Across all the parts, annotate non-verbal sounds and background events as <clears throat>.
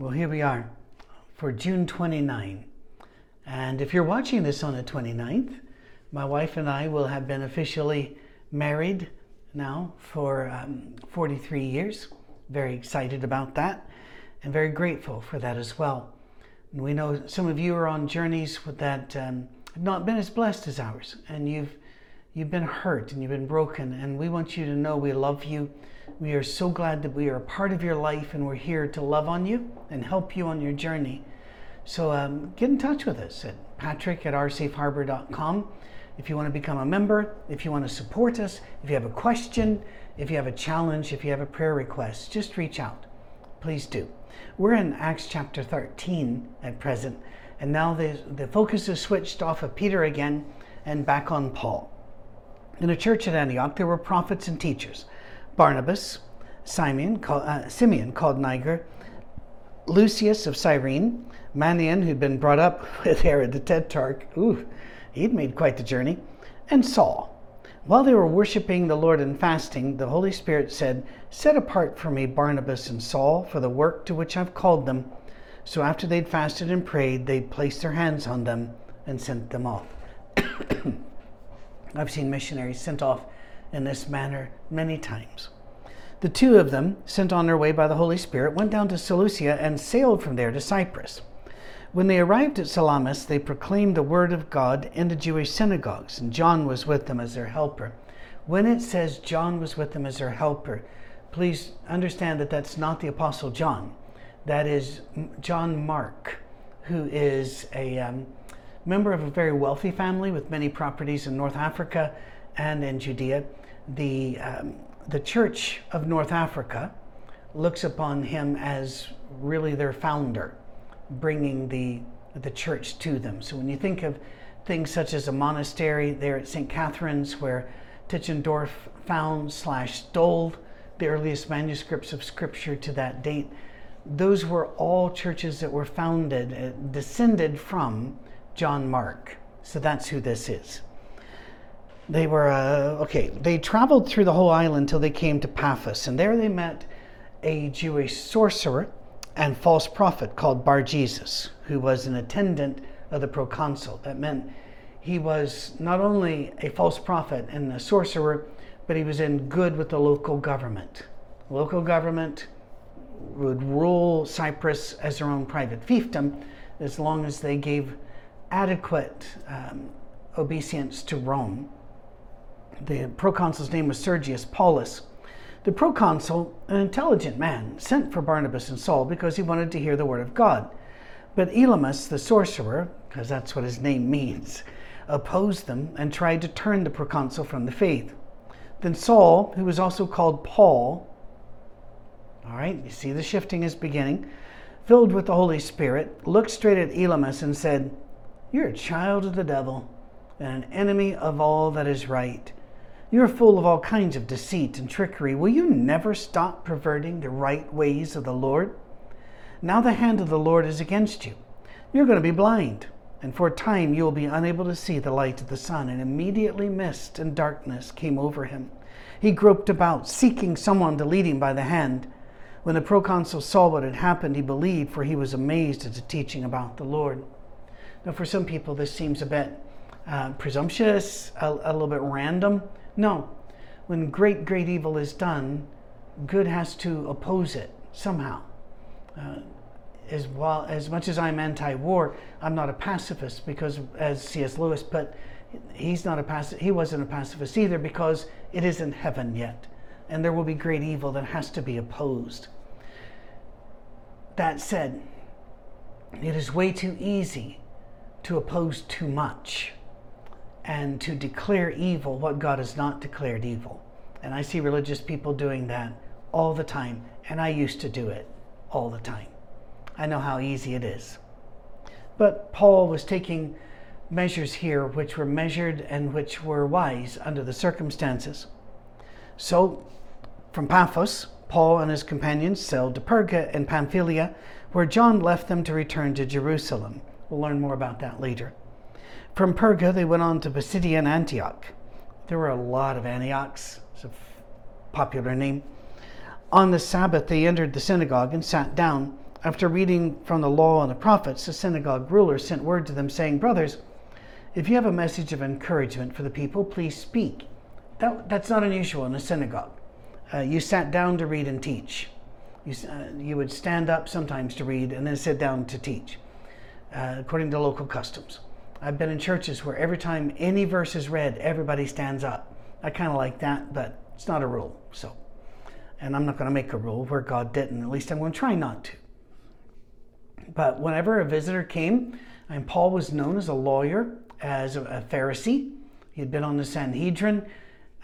Well, here we are for June 29. And if you're watching this on the 29th, my wife and I will have been officially married now for um, 43 years. Very excited about that and very grateful for that as well. And we know some of you are on journeys that um, have not been as blessed as ours, and you've you've been hurt and you've been broken, and we want you to know we love you. We are so glad that we are a part of your life, and we're here to love on you and help you on your journey. So um, get in touch with us at patrick at oursafeharbor.com if you want to become a member, if you want to support us, if you have a question, if you have a challenge, if you have a prayer request, just reach out. Please do. We're in Acts chapter 13 at present, and now the, the focus is switched off of Peter again and back on Paul. In a church at Antioch, there were prophets and teachers Barnabas, Simeon, uh, Simeon called Niger, Lucius of Cyrene, Manaen, who'd been brought up <laughs> with Herod the Tetrarch. Ooh, He'd made quite the journey. And Saul. While they were worshiping the Lord and fasting, the Holy Spirit said, Set apart for me Barnabas and Saul for the work to which I've called them. So after they'd fasted and prayed, they placed their hands on them and sent them off. <coughs> I've seen missionaries sent off in this manner many times. The two of them, sent on their way by the Holy Spirit, went down to Seleucia and sailed from there to Cyprus. When they arrived at Salamis, they proclaimed the word of God in the Jewish synagogues, and John was with them as their helper. When it says John was with them as their helper, please understand that that's not the Apostle John. That is John Mark, who is a um, member of a very wealthy family with many properties in North Africa and in Judea. The, um, the Church of North Africa looks upon him as really their founder bringing the, the church to them. So when you think of things such as a monastery there at St. Catherine's, where Tischendorf found slash stole the earliest manuscripts of Scripture to that date, those were all churches that were founded, uh, descended from John Mark. So that's who this is. They were, uh, okay, they traveled through the whole island till they came to Paphos, and there they met a Jewish sorcerer and false prophet called Bar Jesus, who was an attendant of the proconsul. That meant he was not only a false prophet and a sorcerer, but he was in good with the local government. Local government would rule Cyprus as their own private fiefdom as long as they gave adequate um, obeisance to Rome. The proconsul's name was Sergius Paulus. The proconsul, an intelligent man, sent for Barnabas and Saul because he wanted to hear the word of God. But Elymas, the sorcerer, because that's what his name means, opposed them and tried to turn the proconsul from the faith. Then Saul, who was also called Paul, all right, you see the shifting is beginning, filled with the Holy Spirit, looked straight at Elymas and said, You're a child of the devil and an enemy of all that is right. You are full of all kinds of deceit and trickery. Will you never stop perverting the right ways of the Lord? Now the hand of the Lord is against you. You're going to be blind, and for a time you will be unable to see the light of the sun. And immediately mist and darkness came over him. He groped about, seeking someone to lead him by the hand. When the proconsul saw what had happened, he believed, for he was amazed at the teaching about the Lord. Now, for some people, this seems a bit uh, presumptuous, a, a little bit random. No. When great, great evil is done, good has to oppose it somehow. Uh, as well as much as I'm anti-war, I'm not a pacifist because, as C.S. Lewis put, he's not a paci- he wasn't a pacifist either because it isn't heaven yet, and there will be great evil that has to be opposed. That said, it is way too easy to oppose too much and to declare evil what God has not declared evil. And I see religious people doing that all the time, and I used to do it all the time. I know how easy it is. But Paul was taking measures here which were measured and which were wise under the circumstances. So, from Paphos, Paul and his companions sailed to Perga in Pamphylia, where John left them to return to Jerusalem. We'll learn more about that later. From Perga, they went on to Pisidian Antioch. There were a lot of Antiochs, it's a popular name. On the Sabbath, they entered the synagogue and sat down. After reading from the law and the prophets, the synagogue ruler sent word to them, saying, Brothers, if you have a message of encouragement for the people, please speak. That, that's not unusual in a synagogue. Uh, you sat down to read and teach. You, uh, you would stand up sometimes to read and then sit down to teach, uh, according to local customs. I've been in churches where every time any verse is read, everybody stands up. I kind of like that, but it's not a rule. So, and I'm not going to make a rule where God didn't. At least I'm going to try not to. But whenever a visitor came, and Paul was known as a lawyer, as a Pharisee, he had been on the Sanhedrin.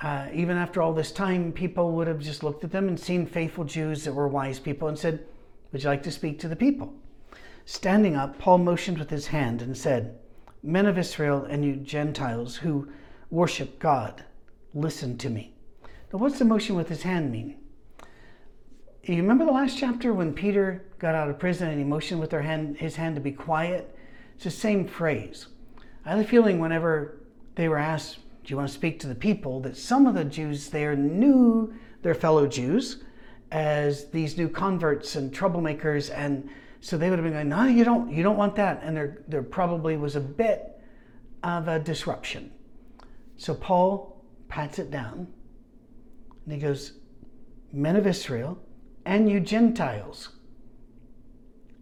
Uh, even after all this time, people would have just looked at them and seen faithful Jews that were wise people and said, Would you like to speak to the people? Standing up, Paul motioned with his hand and said, Men of Israel and you Gentiles who worship God, listen to me. Now, what's the motion with his hand mean? You remember the last chapter when Peter got out of prison and he motioned with hand, his hand to be quiet? It's the same phrase. I had a feeling whenever they were asked, Do you want to speak to the people? that some of the Jews there knew their fellow Jews as these new converts and troublemakers, and so they would have been going, No, you don't, you don't want that. And there, there probably was a bit of a disruption. So Paul pats it down and he goes, Men of Israel, and you Gentiles.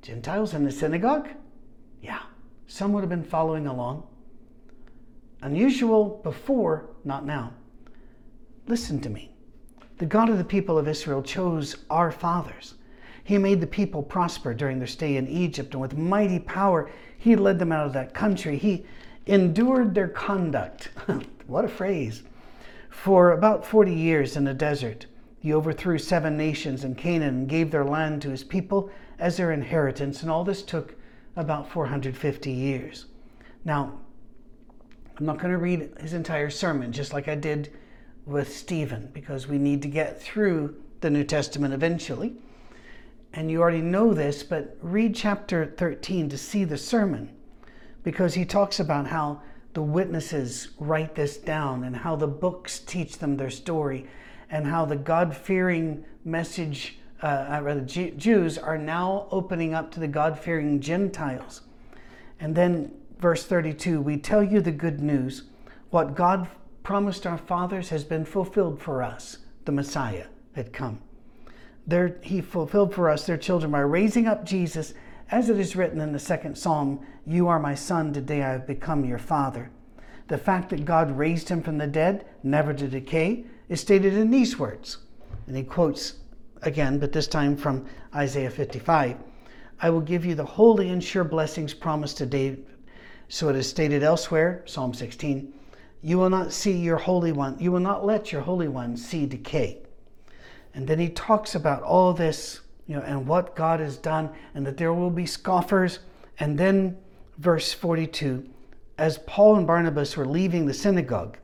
Gentiles in the synagogue? Yeah, some would have been following along. Unusual before, not now. Listen to me. The God of the people of Israel chose our fathers. He made the people prosper during their stay in Egypt, and with mighty power, He led them out of that country. He endured their conduct. <laughs> what a phrase. For about 40 years in the desert. He overthrew seven nations in Canaan and gave their land to his people as their inheritance, and all this took about 450 years. Now, I'm not going to read his entire sermon, just like I did with Stephen, because we need to get through the New Testament eventually. And you already know this, but read chapter 13 to see the sermon, because he talks about how the witnesses write this down and how the books teach them their story and how the God fearing message, uh, uh rather, Jews are now opening up to the God fearing Gentiles. And then, verse 32 we tell you the good news. What God promised our fathers has been fulfilled for us. The Messiah had come. There, he fulfilled for us, their children, by raising up Jesus, as it is written in the second psalm You are my son, today I have become your father. The fact that God raised him from the dead, never to decay, is stated in these words. And he quotes again, but this time from Isaiah 55 I will give you the holy and sure blessings promised to David. So it is stated elsewhere, Psalm 16 You will not see your Holy One, you will not let your Holy One see decay. And then he talks about all this, you know, and what God has done, and that there will be scoffers. And then, verse 42 as Paul and Barnabas were leaving the synagogue,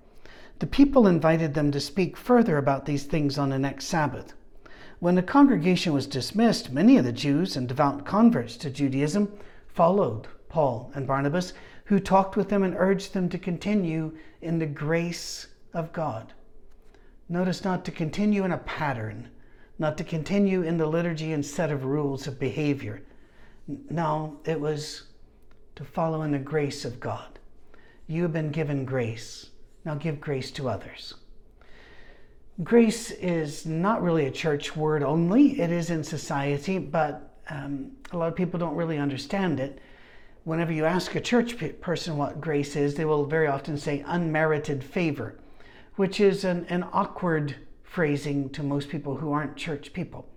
the people invited them to speak further about these things on the next Sabbath. When the congregation was dismissed, many of the Jews and devout converts to Judaism followed Paul and Barnabas, who talked with them and urged them to continue in the grace of God. Notice not to continue in a pattern, not to continue in the liturgy and set of rules of behavior. No, it was to follow in the grace of God. You have been given grace. Now give grace to others. Grace is not really a church word only, it is in society, but um, a lot of people don't really understand it. Whenever you ask a church person what grace is, they will very often say unmerited favor, which is an, an awkward phrasing to most people who aren't church people.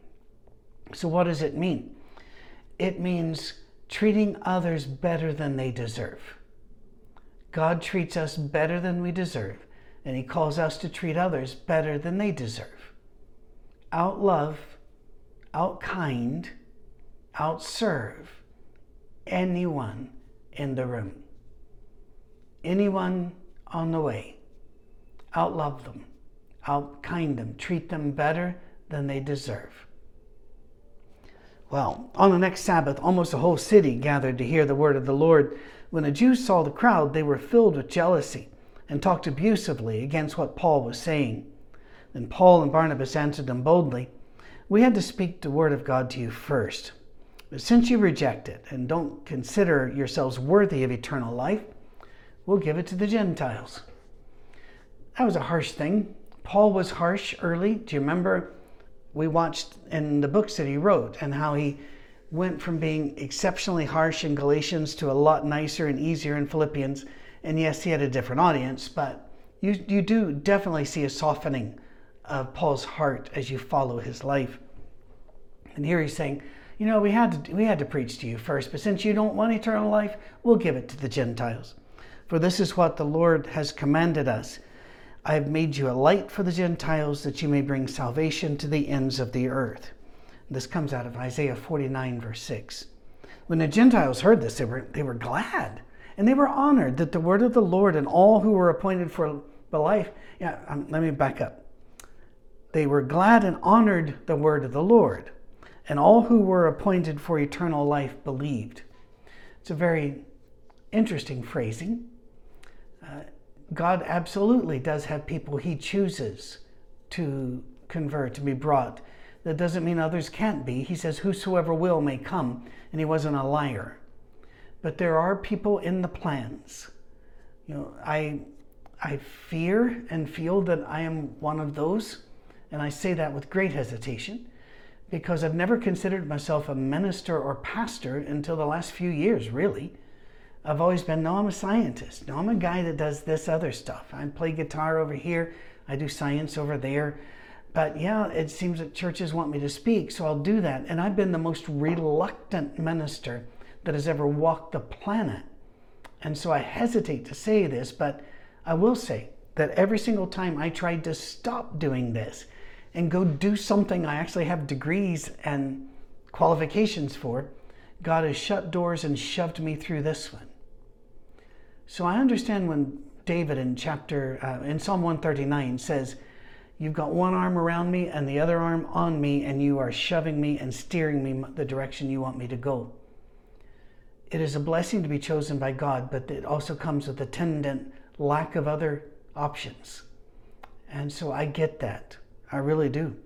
So, what does it mean? It means treating others better than they deserve. God treats us better than we deserve, and He calls us to treat others better than they deserve. Out love, out kind, out serve anyone in the room, anyone on the way. Out love them, out kind them, treat them better than they deserve. Well, on the next Sabbath, almost a whole city gathered to hear the word of the Lord. When the Jews saw the crowd, they were filled with jealousy and talked abusively against what Paul was saying. Then Paul and Barnabas answered them boldly We had to speak the word of God to you first. But since you reject it and don't consider yourselves worthy of eternal life, we'll give it to the Gentiles. That was a harsh thing. Paul was harsh early. Do you remember? We watched in the books that he wrote and how he went from being exceptionally harsh in Galatians to a lot nicer and easier in Philippians. And yes, he had a different audience, but you, you do definitely see a softening of Paul's heart as you follow his life. And here he's saying, you know, we had to we had to preach to you first, but since you don't want eternal life, we'll give it to the Gentiles. For this is what the Lord has commanded us. I have made you a light for the Gentiles that you may bring salvation to the ends of the earth. This comes out of Isaiah 49, verse 6. When the Gentiles heard this, they were, they were glad and they were honored that the word of the Lord and all who were appointed for the life. Yeah, um, let me back up. They were glad and honored the word of the Lord and all who were appointed for eternal life believed. It's a very interesting phrasing. Uh, God absolutely does have people he chooses to convert, to be brought. That doesn't mean others can't be. He says, Whosoever will may come, and he wasn't a liar. But there are people in the plans. You know, I, I fear and feel that I am one of those, and I say that with great hesitation because I've never considered myself a minister or pastor until the last few years, really. I've always been, no, I'm a scientist. No, I'm a guy that does this other stuff. I play guitar over here, I do science over there. But yeah, it seems that churches want me to speak, so I'll do that. And I've been the most reluctant minister that has ever walked the planet. And so I hesitate to say this, but I will say that every single time I tried to stop doing this, and go do something I actually have degrees and qualifications for, God has shut doors and shoved me through this one. So I understand when David in chapter uh, in Psalm 139 says, "You've got one arm around me and the other arm on me, and you are shoving me and steering me the direction you want me to go." It is a blessing to be chosen by God, but it also comes with attendant lack of other options. And so I get that. I really do.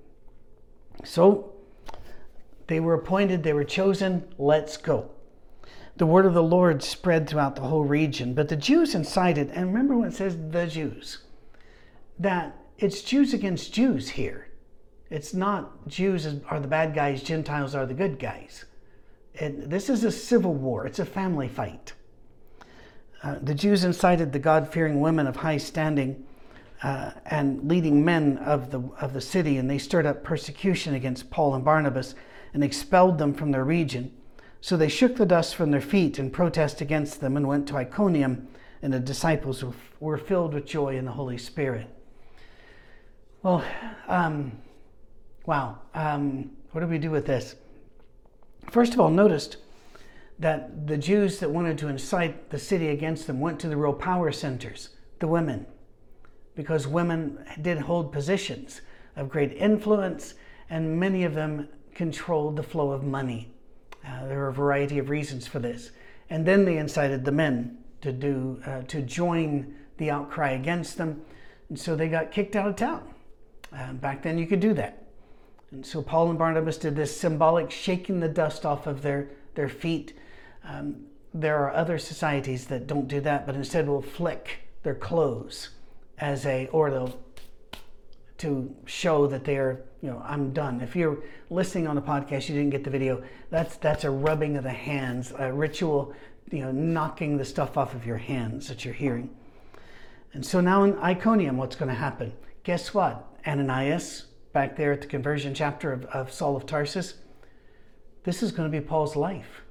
So they were appointed, they were chosen, let's go. The word of the Lord spread throughout the whole region, but the Jews incited, and remember when it says the Jews, that it's Jews against Jews here. It's not Jews are the bad guys, Gentiles are the good guys. This is a civil war, it's a family fight. Uh, the Jews incited the God fearing women of high standing uh, and leading men of the, of the city, and they stirred up persecution against Paul and Barnabas and expelled them from their region. So they shook the dust from their feet in protest against them and went to Iconium, and the disciples were filled with joy in the Holy Spirit. Well, um, wow. Um, what do we do with this? First of all, noticed that the Jews that wanted to incite the city against them went to the real power centers, the women because women did hold positions of great influence, and many of them controlled the flow of money. Uh, there are a variety of reasons for this. And then they incited the men to do uh, to join the outcry against them, and so they got kicked out of town. Uh, back then, you could do that. And so Paul and Barnabas did this symbolic shaking the dust off of their, their feet. Um, there are other societies that don't do that, but instead will flick their clothes as a or to to show that they're you know I'm done. If you're listening on the podcast, you didn't get the video. That's that's a rubbing of the hands, a ritual, you know, knocking the stuff off of your hands that you're hearing. And so now in Iconium, what's going to happen? Guess what? Ananias, back there at the conversion chapter of, of Saul of Tarsus, this is going to be Paul's life.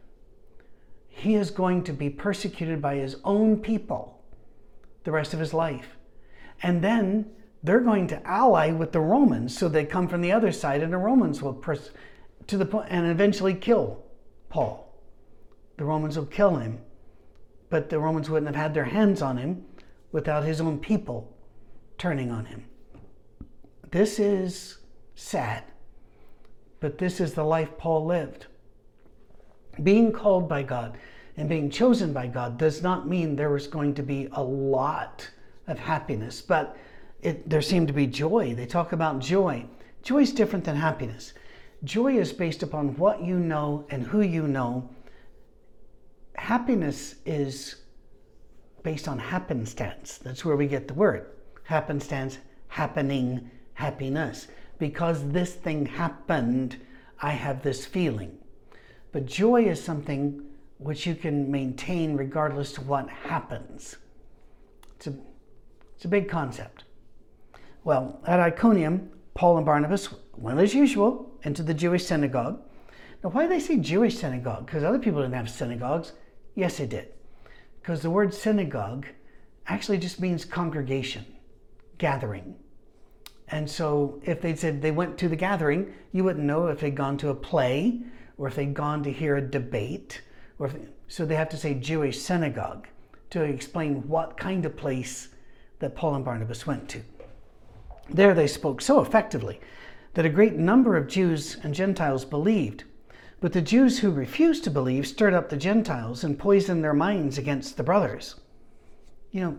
He is going to be persecuted by his own people the rest of his life. And then they're going to ally with the Romans, so they come from the other side, and the Romans will pers- to the point and eventually kill Paul. The Romans will kill him, but the Romans wouldn't have had their hands on him without his own people turning on him. This is sad, but this is the life Paul lived. Being called by God and being chosen by God does not mean there was going to be a lot of happiness, but it, there seemed to be joy. They talk about joy. Joy is different than happiness. Joy is based upon what you know and who you know. Happiness is based on happenstance. That's where we get the word. Happenstance, happening, happiness. Because this thing happened, I have this feeling. But joy is something which you can maintain regardless of what happens. It's a, it's a big concept. Well, at Iconium, Paul and Barnabas went as usual into the Jewish synagogue. Now, why do they say Jewish synagogue? Because other people didn't have synagogues. Yes, they did. Because the word synagogue actually just means congregation, gathering. And so if they said they went to the gathering, you wouldn't know if they'd gone to a play or if they'd gone to hear a debate. Or if, so they have to say Jewish synagogue to explain what kind of place that Paul and Barnabas went to. There they spoke so effectively that a great number of Jews and Gentiles believed. But the Jews who refused to believe stirred up the Gentiles and poisoned their minds against the brothers. You know,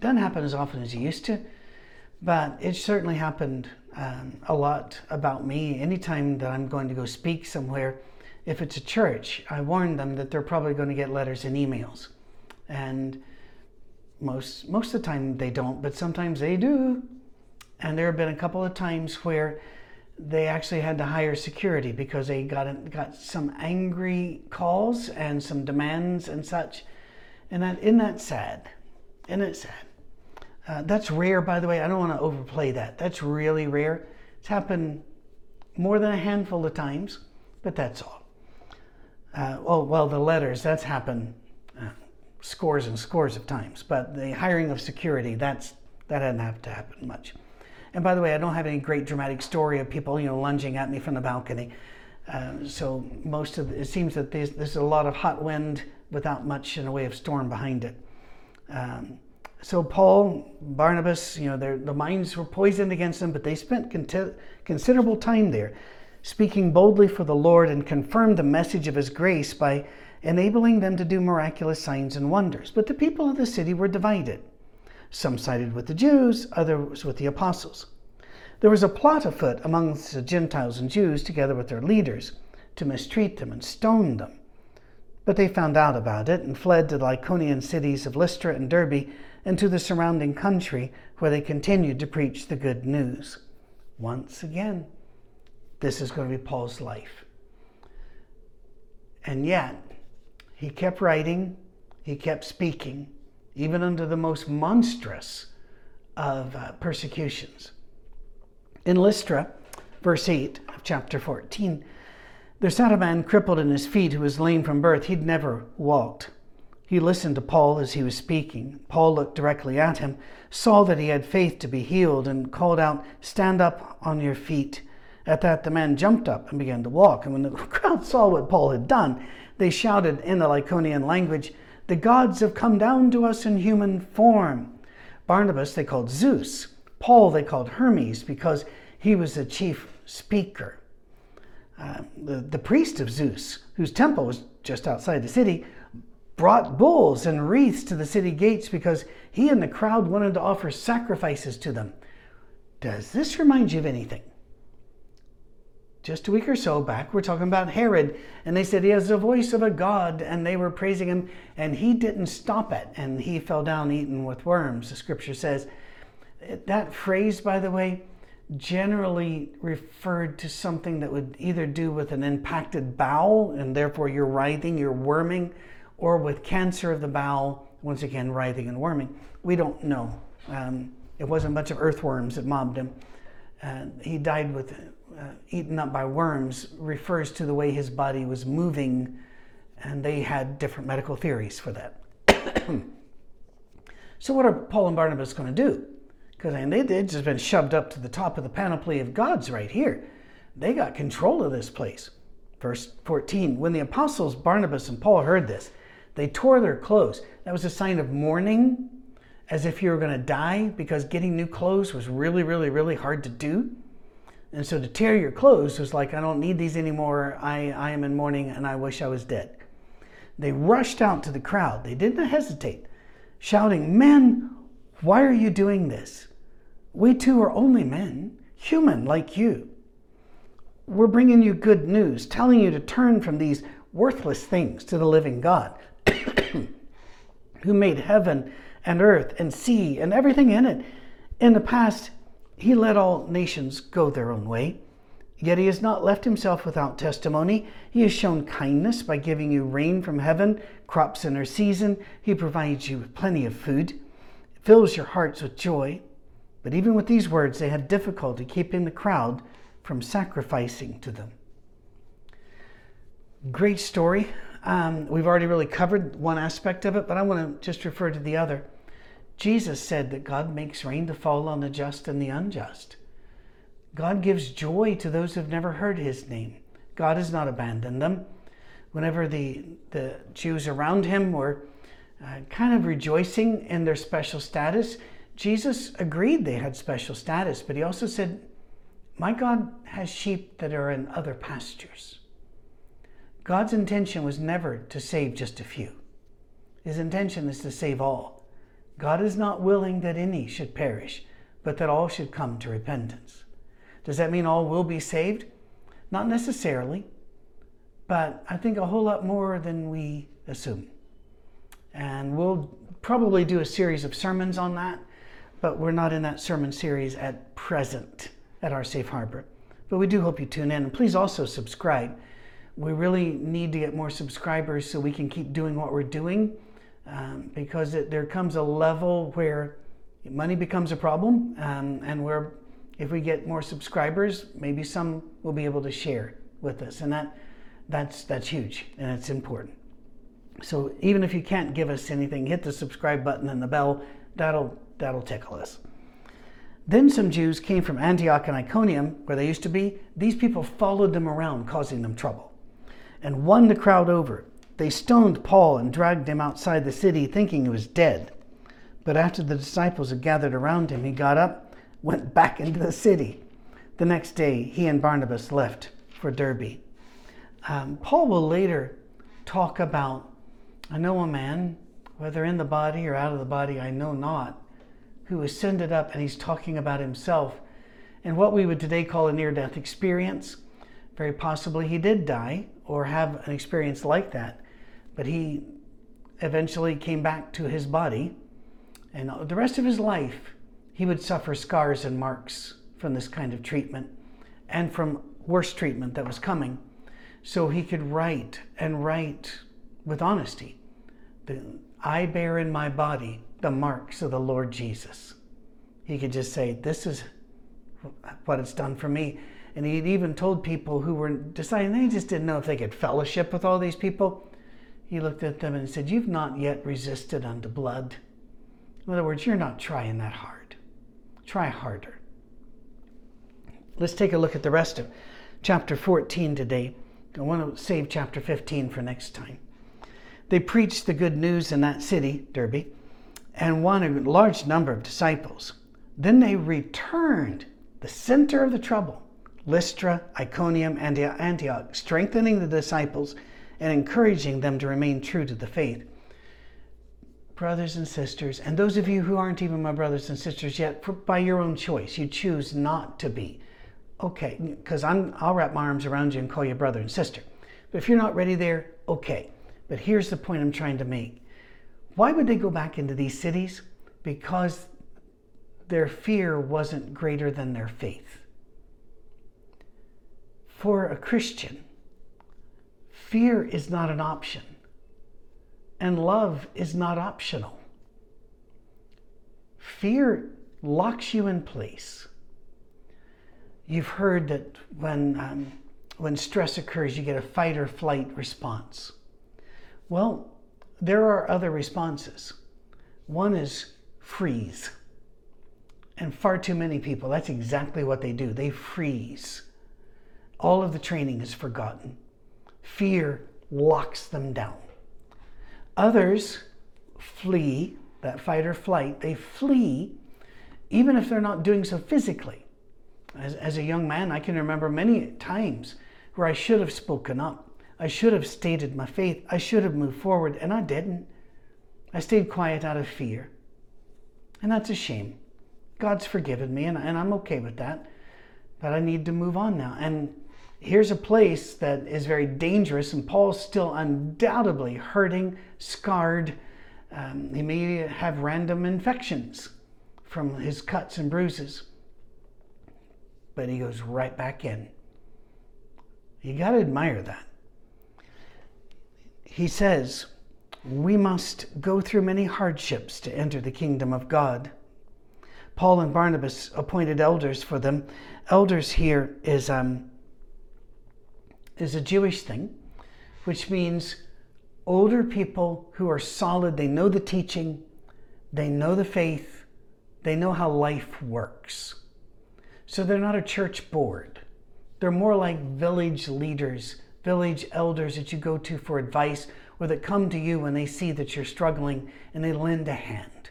doesn't happen as often as it used to, but it certainly happened um, a lot about me. Anytime that I'm going to go speak somewhere, if it's a church, I warn them that they're probably going to get letters and emails. And most most of the time they don't, but sometimes they do. And there have been a couple of times where they actually had to hire security because they got got some angry calls and some demands and such. And that isn't that sad? Isn't it sad? Uh, that's rare, by the way. I don't want to overplay that. That's really rare. It's happened more than a handful of times, but that's all. Uh, oh, well, the letters, that's happened uh, scores and scores of times. But the hiring of security, that's that doesn't have to happen much. And by the way, I don't have any great dramatic story of people, you know, lunging at me from the balcony. Uh, so most of the, it seems that there's, a lot of hot wind without much in the way of storm behind it. Um, so Paul, Barnabas, you know, the minds were poisoned against them, but they spent considerable time there, speaking boldly for the Lord and confirmed the message of His grace by enabling them to do miraculous signs and wonders. But the people of the city were divided. Some sided with the Jews, others with the apostles. There was a plot afoot amongst the Gentiles and Jews, together with their leaders, to mistreat them and stone them. But they found out about it and fled to the Lycaonian cities of Lystra and Derbe and to the surrounding country, where they continued to preach the good news. Once again, this is going to be Paul's life. And yet, he kept writing, he kept speaking, even under the most monstrous of uh, persecutions. In Lystra, verse 8 of chapter 14, there sat a man crippled in his feet who was lame from birth. He'd never walked. He listened to Paul as he was speaking. Paul looked directly at him, saw that he had faith to be healed, and called out, Stand up on your feet. At that, the man jumped up and began to walk. And when the <laughs> crowd saw what Paul had done, they shouted in the Lycaonian language, the gods have come down to us in human form. Barnabas they called Zeus. Paul they called Hermes because he was the chief speaker. Uh, the, the priest of Zeus, whose temple was just outside the city, brought bulls and wreaths to the city gates because he and the crowd wanted to offer sacrifices to them. Does this remind you of anything? Just a week or so back, we're talking about Herod, and they said he has the voice of a god, and they were praising him, and he didn't stop it, and he fell down eaten with worms, the scripture says. That phrase, by the way, generally referred to something that would either do with an impacted bowel, and therefore you're writhing, you're worming, or with cancer of the bowel, once again, writhing and worming. We don't know. Um, it wasn't a bunch of earthworms that mobbed him. Uh, he died with uh, eaten up by worms refers to the way his body was moving, and they had different medical theories for that. <coughs> so, what are Paul and Barnabas going to do? Because they, they've just been shoved up to the top of the panoply of gods right here. They got control of this place. Verse 14 When the apostles Barnabas and Paul heard this, they tore their clothes. That was a sign of mourning, as if you were going to die, because getting new clothes was really, really, really hard to do. And so to tear your clothes was like, I don't need these anymore. I, I am in mourning and I wish I was dead. They rushed out to the crowd. They didn't hesitate, shouting, Men, why are you doing this? We too are only men, human like you. we're bringing you good news, telling you to turn from these worthless things to the living God <coughs> who made heaven and earth and sea and everything in it. In the past, he let all nations go their own way. Yet he has not left himself without testimony. He has shown kindness by giving you rain from heaven, crops in their season. He provides you with plenty of food, fills your hearts with joy. But even with these words, they had difficulty keeping the crowd from sacrificing to them. Great story. Um, we've already really covered one aspect of it, but I want to just refer to the other. Jesus said that God makes rain to fall on the just and the unjust. God gives joy to those who've never heard his name. God has not abandoned them. Whenever the, the Jews around him were uh, kind of rejoicing in their special status, Jesus agreed they had special status, but he also said, My God has sheep that are in other pastures. God's intention was never to save just a few, His intention is to save all. God is not willing that any should perish, but that all should come to repentance. Does that mean all will be saved? Not necessarily, but I think a whole lot more than we assume. And we'll probably do a series of sermons on that, but we're not in that sermon series at present at our safe harbor. But we do hope you tune in. And please also subscribe. We really need to get more subscribers so we can keep doing what we're doing um, because it, there comes a level where money becomes a problem um, and we're if we get more subscribers, maybe some will be able to share with us, and that that's that's huge and it's important. So even if you can't give us anything, hit the subscribe button and the bell. That'll that'll tickle us. Then some Jews came from Antioch and Iconium, where they used to be. These people followed them around, causing them trouble, and won the crowd over. They stoned Paul and dragged him outside the city, thinking he was dead. But after the disciples had gathered around him, he got up went back into the city. The next day, he and Barnabas left for Derbe. Um, Paul will later talk about, I know a man, whether in the body or out of the body, I know not, who ascended up, and he's talking about himself and what we would today call a near death experience. Very possibly he did die or have an experience like that, but he eventually came back to his body, and the rest of his life he would suffer scars and marks from this kind of treatment and from worse treatment that was coming. So he could write and write with honesty. I bear in my body the marks of the Lord Jesus. He could just say, This is what it's done for me. And he'd even told people who were deciding they just didn't know if they could fellowship with all these people. He looked at them and said, You've not yet resisted unto blood. In other words, you're not trying that hard. Try harder. Let's take a look at the rest of chapter 14 today. I want to save chapter 15 for next time. They preached the good news in that city, Derbe, and won a large number of disciples. Then they returned, the center of the trouble, Lystra, Iconium, and Antioch, strengthening the disciples and encouraging them to remain true to the faith brothers and sisters, and those of you who aren't even my brothers and sisters yet, for, by your own choice, you choose not to be. Okay, because I'll wrap my arms around you and call you brother and sister. But if you're not ready there, okay. But here's the point I'm trying to make. Why would they go back into these cities? Because their fear wasn't greater than their faith. For a Christian, fear is not an option and love is not optional. Fear locks you in place. You've heard that when, um, when stress occurs, you get a fight or flight response. Well, there are other responses. One is freeze. And far too many people, that's exactly what they do. They freeze. All of the training is forgotten. Fear locks them down. Others flee, that fight or flight, they flee even if they're not doing so physically. As, as a young man, I can remember many times where I should have spoken up. I should have stated my faith. I should have moved forward, and I didn't. I stayed quiet out of fear. And that's a shame. God's forgiven me, and, and I'm okay with that. But I need to move on now. And here's a place that is very dangerous, and Paul's still undoubtedly hurting, scarred. Um, he may have random infections from his cuts and bruises. But he goes right back in. You got to admire that. He says, We must go through many hardships to enter the kingdom of God. Paul and Barnabas appointed elders for them. Elders here is um, is a Jewish thing, which means older people who are solid, they know the teaching, they know the faith, they know how life works. So they're not a church board. They're more like village leaders, village elders that you go to for advice or that come to you when they see that you're struggling and they lend a hand.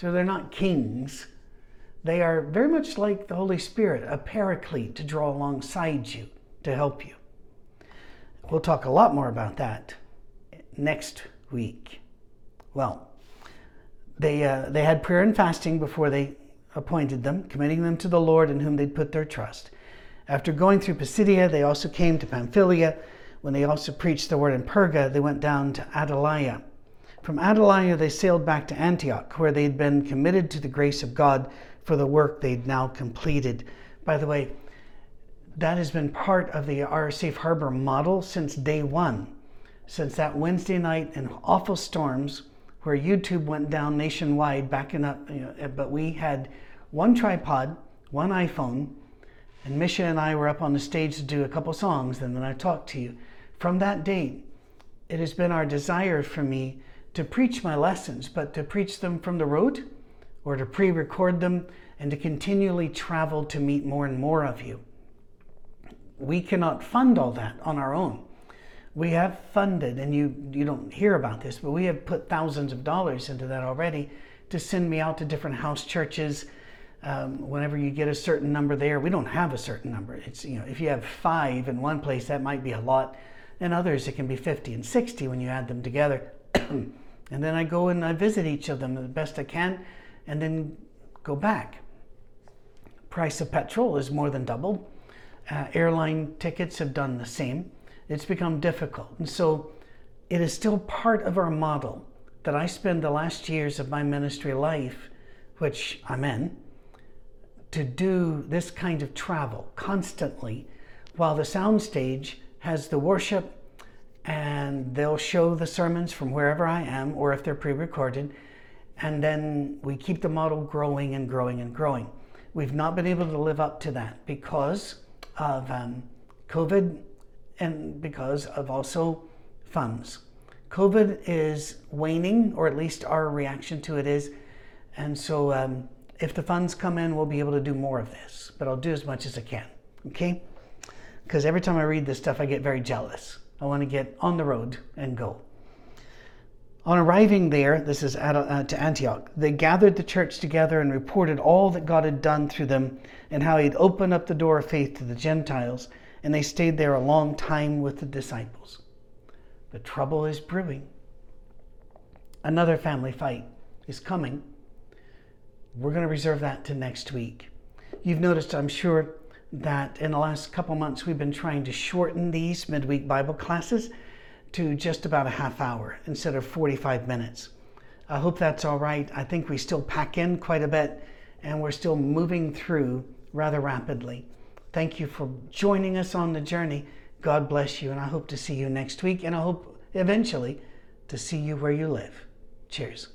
So they're not kings. They are very much like the Holy Spirit, a paraclete to draw alongside you to help you. We'll talk a lot more about that next week. Well, they, uh, they had prayer and fasting before they appointed them, committing them to the Lord in whom they'd put their trust. After going through Pisidia, they also came to Pamphylia. When they also preached the word in Perga, they went down to Attalia. From Attalia, they sailed back to Antioch, where they'd been committed to the grace of God for the work they'd now completed. By the way, that has been part of the our Safe Harbor model since day one, since that Wednesday night in awful storms where YouTube went down nationwide, backing up. You know, but we had one tripod, one iPhone, and Misha and I were up on the stage to do a couple songs, and then I talked to you. From that date, it has been our desire for me to preach my lessons, but to preach them from the road or to pre record them and to continually travel to meet more and more of you. We cannot fund all that on our own. We have funded, and you, you don't hear about this, but we have put thousands of dollars into that already to send me out to different house churches. Um, whenever you get a certain number there, we don't have a certain number. It's you know if you have five in one place, that might be a lot. In others, it can be 50 and 60 when you add them together. <clears throat> and then I go and I visit each of them the best I can, and then go back. Price of petrol is more than doubled. Uh, airline tickets have done the same. It's become difficult. And so it is still part of our model that I spend the last years of my ministry life, which I'm in, to do this kind of travel constantly while the soundstage has the worship and they'll show the sermons from wherever I am or if they're pre recorded. And then we keep the model growing and growing and growing. We've not been able to live up to that because of um, COVID and because of also funds. COVID is waning, or at least our reaction to it is. And so, um, if the funds come in, we'll be able to do more of this, but I'll do as much as I can. Okay? Because every time I read this stuff, I get very jealous. I want to get on the road and go. On arriving there, this is at, uh, to Antioch, they gathered the church together and reported all that God had done through them and how He'd opened up the door of faith to the Gentiles, and they stayed there a long time with the disciples. But trouble is brewing. Another family fight is coming. We're going to reserve that to next week. You've noticed, I'm sure, that in the last couple months we've been trying to shorten these midweek Bible classes to just about a half hour instead of 45 minutes. I hope that's all right. I think we still pack in quite a bit and we're still moving through rather rapidly. Thank you for joining us on the journey. God bless you, and I hope to see you next week, and I hope eventually to see you where you live. Cheers.